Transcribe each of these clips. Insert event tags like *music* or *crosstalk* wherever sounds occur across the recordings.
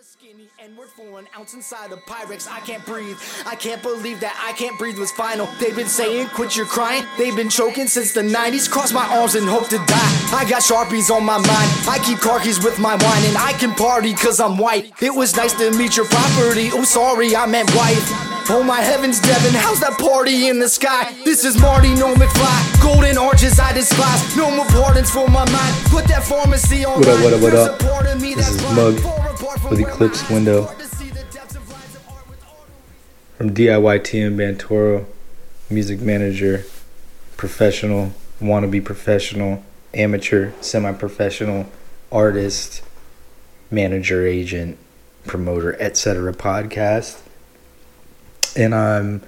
Skinny N-word for an ounce inside a Pyrex. I can't breathe. I can't believe that I can't breathe was final. They've been saying, quit your crying. They've been choking since the 90s. Cross my arms and hope to die. I got Sharpies on my mind. I keep car keys with my wine and I can party cause I'm white. It was nice to meet your property. Oh, sorry, I meant wife. Oh my heavens, Devin, how's that party in the sky? This is Marty, no McFly. Golden arches I despise. No more pardons for my mind. Put that pharmacy on. What up, what up, what up? This is Mug with Eclipse Window from DIY TM Bantoro, music manager, professional, wannabe professional, amateur, semi professional, artist, manager, agent, promoter, etc. podcast. And I'm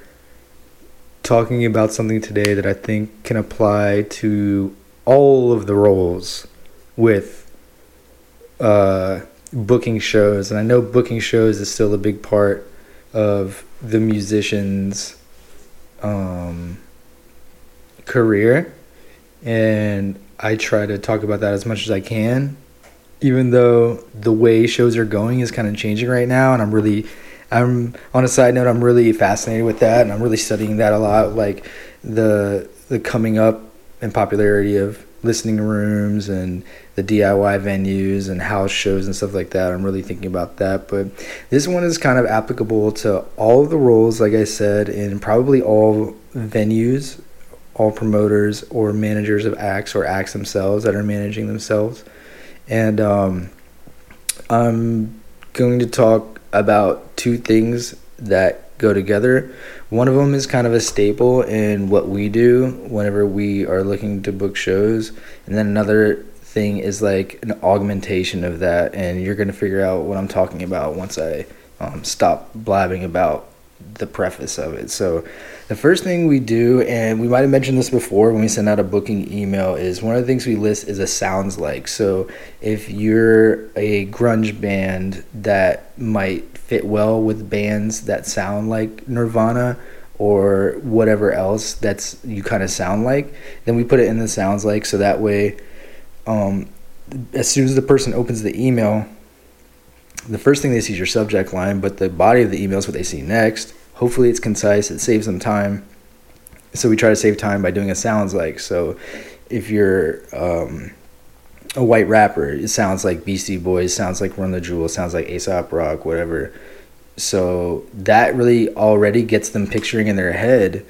talking about something today that I think can apply to all of the roles with uh, booking shows, and I know booking shows is still a big part of the musician's um, career, and I try to talk about that as much as I can. Even though the way shows are going is kind of changing right now, and I'm really, I'm on a side note, I'm really fascinated with that, and I'm really studying that a lot, like the the coming up and popularity of listening rooms and the DIY venues and house shows and stuff like that. I'm really thinking about that. But this one is kind of applicable to all of the roles, like I said, in probably all venues, all promoters or managers of acts or acts themselves that are managing themselves. And um, I'm going to talk about two things that go together. One of them is kind of a staple in what we do whenever we are looking to book shows, and then another thing is like an augmentation of that, and you're gonna figure out what I'm talking about once I um, stop blabbing about the preface of it. So, the first thing we do, and we might have mentioned this before when we send out a booking email, is one of the things we list is a sounds like. So, if you're a grunge band that might fit well with bands that sound like Nirvana or whatever else that's you kind of sound like, then we put it in the sounds like so that way um, as soon as the person opens the email, the first thing they see is your subject line, but the body of the email is what they see next. Hopefully, it's concise, it saves them time. So, we try to save time by doing a sounds like. So, if you're um, a white rapper, it sounds like Beastie Boys, sounds like Run the Jewels, sounds like Aesop Rock, whatever. So, that really already gets them picturing in their head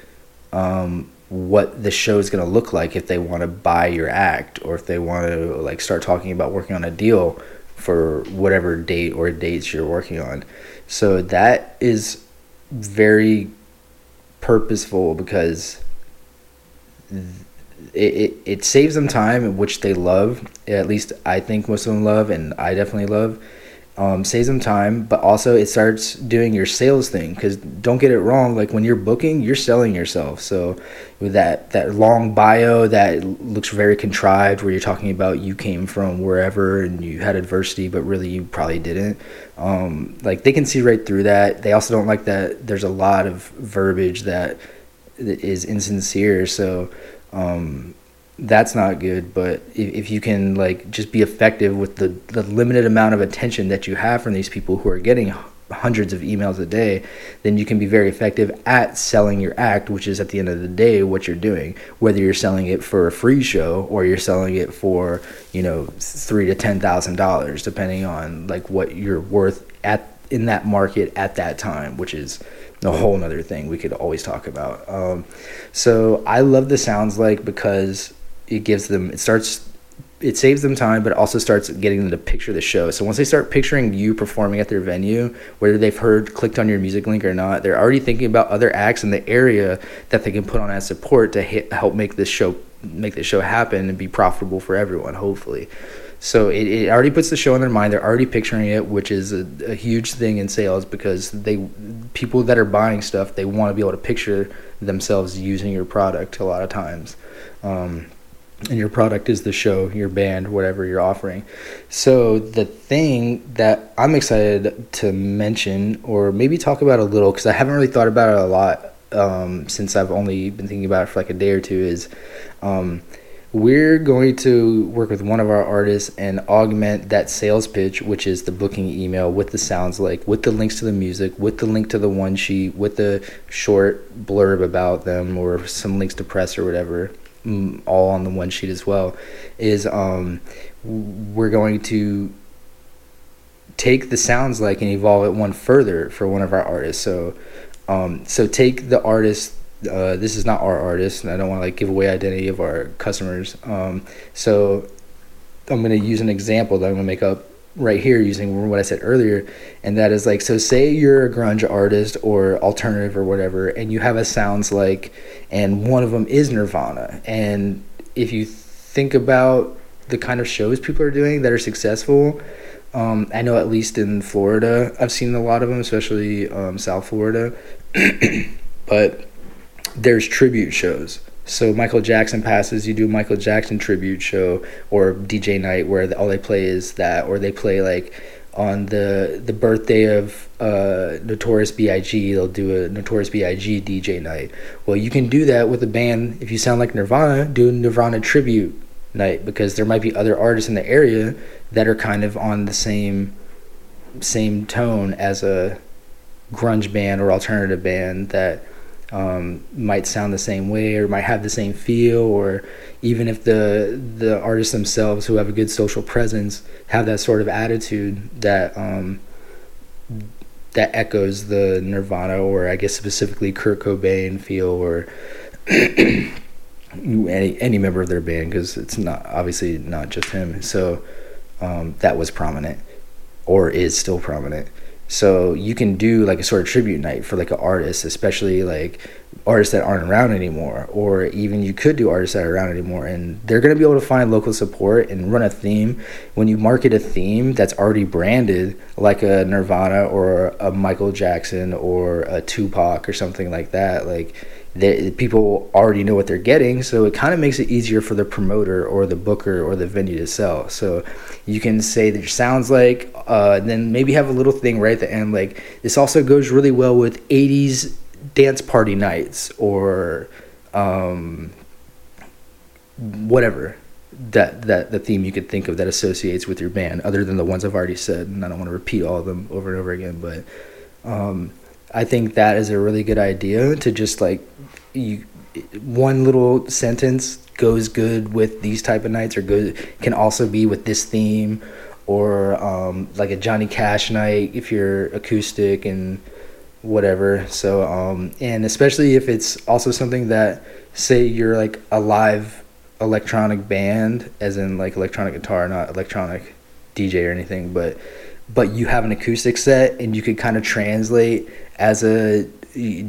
um, what the show is going to look like if they want to buy your act or if they want to like start talking about working on a deal for whatever date or dates you're working on. So that is very purposeful because it, it, it saves them time, which they love. At least I think most of them love, and I definitely love um, saves them time, but also it starts doing your sales thing. Because don't get it wrong, like when you're booking, you're selling yourself. So with that that long bio that looks very contrived, where you're talking about you came from wherever and you had adversity, but really you probably didn't. Um, like they can see right through that. They also don't like that. There's a lot of verbiage that is insincere. So um, that's not good. But if, if you can like just be effective with the, the limited amount of attention that you have from these people who are getting hundreds of emails a day, then you can be very effective at selling your act, which is at the end of the day what you're doing. Whether you're selling it for a free show or you're selling it for you know three to ten thousand dollars, depending on like what you're worth at in that market at that time, which is a whole nother thing we could always talk about. Um, so I love the sounds like because it gives them it starts it saves them time, but it also starts getting them to picture the show. So once they start picturing you performing at their venue, whether they've heard clicked on your music link or not, they're already thinking about other acts in the area that they can put on as support to hit, help make this show make this show happen and be profitable for everyone. Hopefully, so it, it already puts the show in their mind. They're already picturing it, which is a, a huge thing in sales because they people that are buying stuff they want to be able to picture themselves using your product a lot of times. Um, and your product is the show, your band, whatever you're offering. So the thing that I'm excited to mention, or maybe talk about a little, because I haven't really thought about it a lot um, since I've only been thinking about it for like a day or two, is um, we're going to work with one of our artists and augment that sales pitch, which is the booking email with the sounds like, with the links to the music, with the link to the one sheet, with the short blurb about them or some links to press or whatever, all on the one sheet as well. Is um, we're going to take the sounds like and evolve it one further for one of our artists. So, um, so take the artist uh, this is not our artist, and I don't want to like give away identity of our customers. Um, so I'm going to use an example that I'm going to make up right here using what I said earlier, and that is like so. Say you're a grunge artist or alternative or whatever, and you have a sounds like, and one of them is Nirvana, and if you think about the kind of shows people are doing that are successful. Um, I know at least in Florida, I've seen a lot of them, especially um, South Florida. *clears throat* but there's tribute shows. So Michael Jackson passes, you do Michael Jackson tribute show or DJ night where the, all they play is that, or they play like on the the birthday of uh, Notorious B.I.G. They'll do a Notorious B.I.G. DJ night. Well, you can do that with a band if you sound like Nirvana. Do a Nirvana tribute night because there might be other artists in the area that are kind of on the same same tone as a grunge band or alternative band that um, might sound the same way or might have the same feel or even if the the artists themselves who have a good social presence have that sort of attitude that um, that echoes the Nirvana or I guess specifically Kurt Cobain feel or *clears throat* any any member of their band because it's not obviously not just him. So um, that was prominent or is still prominent so you can do like a sort of tribute night for like an artist, especially like artists that aren't around anymore, or even you could do artists that are around anymore, and they're gonna be able to find local support and run a theme. When you market a theme that's already branded, like a Nirvana or a Michael Jackson or a Tupac or something like that, like they, people already know what they're getting, so it kind of makes it easier for the promoter or the booker or the venue to sell. So you can say that your sounds like, uh, then maybe have a little thing right at the end like this also goes really well with 80s dance party nights or um, whatever that that the theme you could think of that associates with your band other than the ones I've already said and I don't want to repeat all of them over and over again but um, I think that is a really good idea to just like you one little sentence goes good with these type of nights or good can also be with this theme or um, like a Johnny Cash night if you're acoustic and whatever. So um, and especially if it's also something that say you're like a live electronic band as in like electronic guitar not electronic DJ or anything but but you have an acoustic set and you could kind of translate as a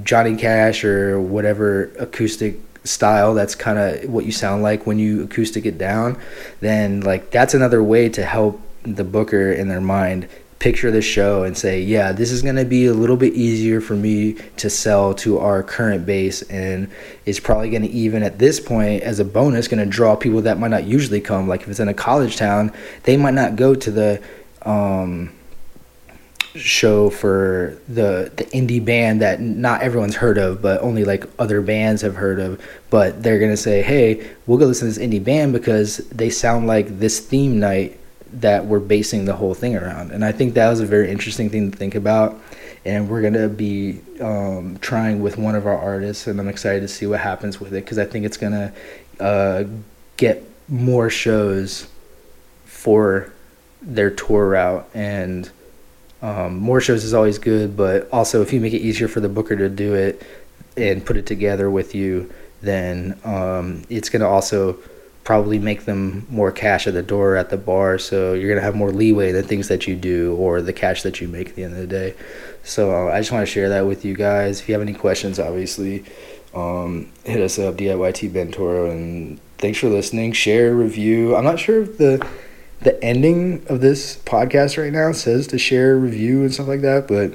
Johnny Cash or whatever acoustic style that's kind of what you sound like when you acoustic it down then like that's another way to help the booker in their mind picture the show and say yeah this is going to be a little bit easier for me to sell to our current base and it's probably going to even at this point as a bonus going to draw people that might not usually come like if it's in a college town they might not go to the um, show for the the indie band that not everyone's heard of, but only like other bands have heard of. But they're gonna say, "Hey, we'll go listen to this indie band because they sound like this theme night that we're basing the whole thing around." And I think that was a very interesting thing to think about. And we're gonna be um, trying with one of our artists, and I'm excited to see what happens with it because I think it's gonna uh, get more shows for their tour route and um, more shows is always good, but also if you make it easier for the booker to do it and put it together with you, then um, it's going to also probably make them more cash at the door at the bar. So you're going to have more leeway the things that you do or the cash that you make at the end of the day. So uh, I just want to share that with you guys. If you have any questions, obviously, um, hit us up, DIYT Bentoro. And thanks for listening. Share, review. I'm not sure if the the ending of this podcast right now says to share, review, and stuff like that. But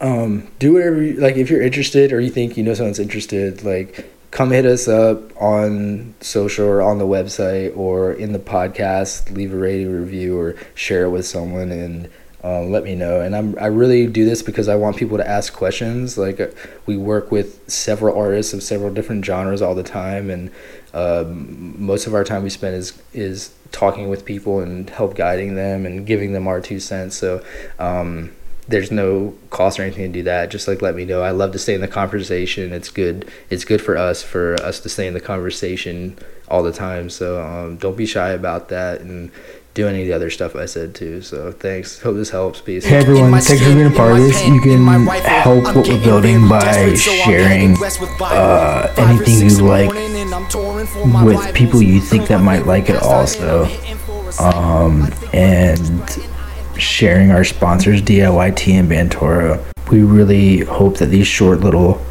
um, do whatever you, like if you're interested or you think you know someone's interested, like come hit us up on social or on the website or in the podcast. Leave a rating review or share it with someone and um, let me know. And I'm I really do this because I want people to ask questions. Like uh, we work with several artists of several different genres all the time, and um, most of our time we spend is is talking with people and help guiding them and giving them our two cents. So. Um, there's no cost or anything to do that. Just like let me know. I love to stay in the conversation. It's good. It's good for us for us to stay in the conversation all the time. So um, don't be shy about that and do any of the other stuff I said too. So thanks. Hope this helps. Peace. Hey everyone, thanks for being a part of this. You can help what we're building by sharing uh, anything you like with people you think that might like it also. Um, and sharing our sponsors, DIYT and Bantoro. We really hope that these short little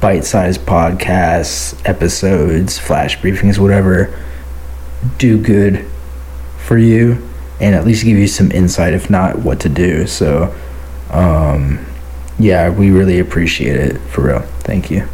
bite-sized podcasts, episodes, flash briefings, whatever, do good for you and at least give you some insight, if not what to do. So, um, yeah, we really appreciate it for real. Thank you.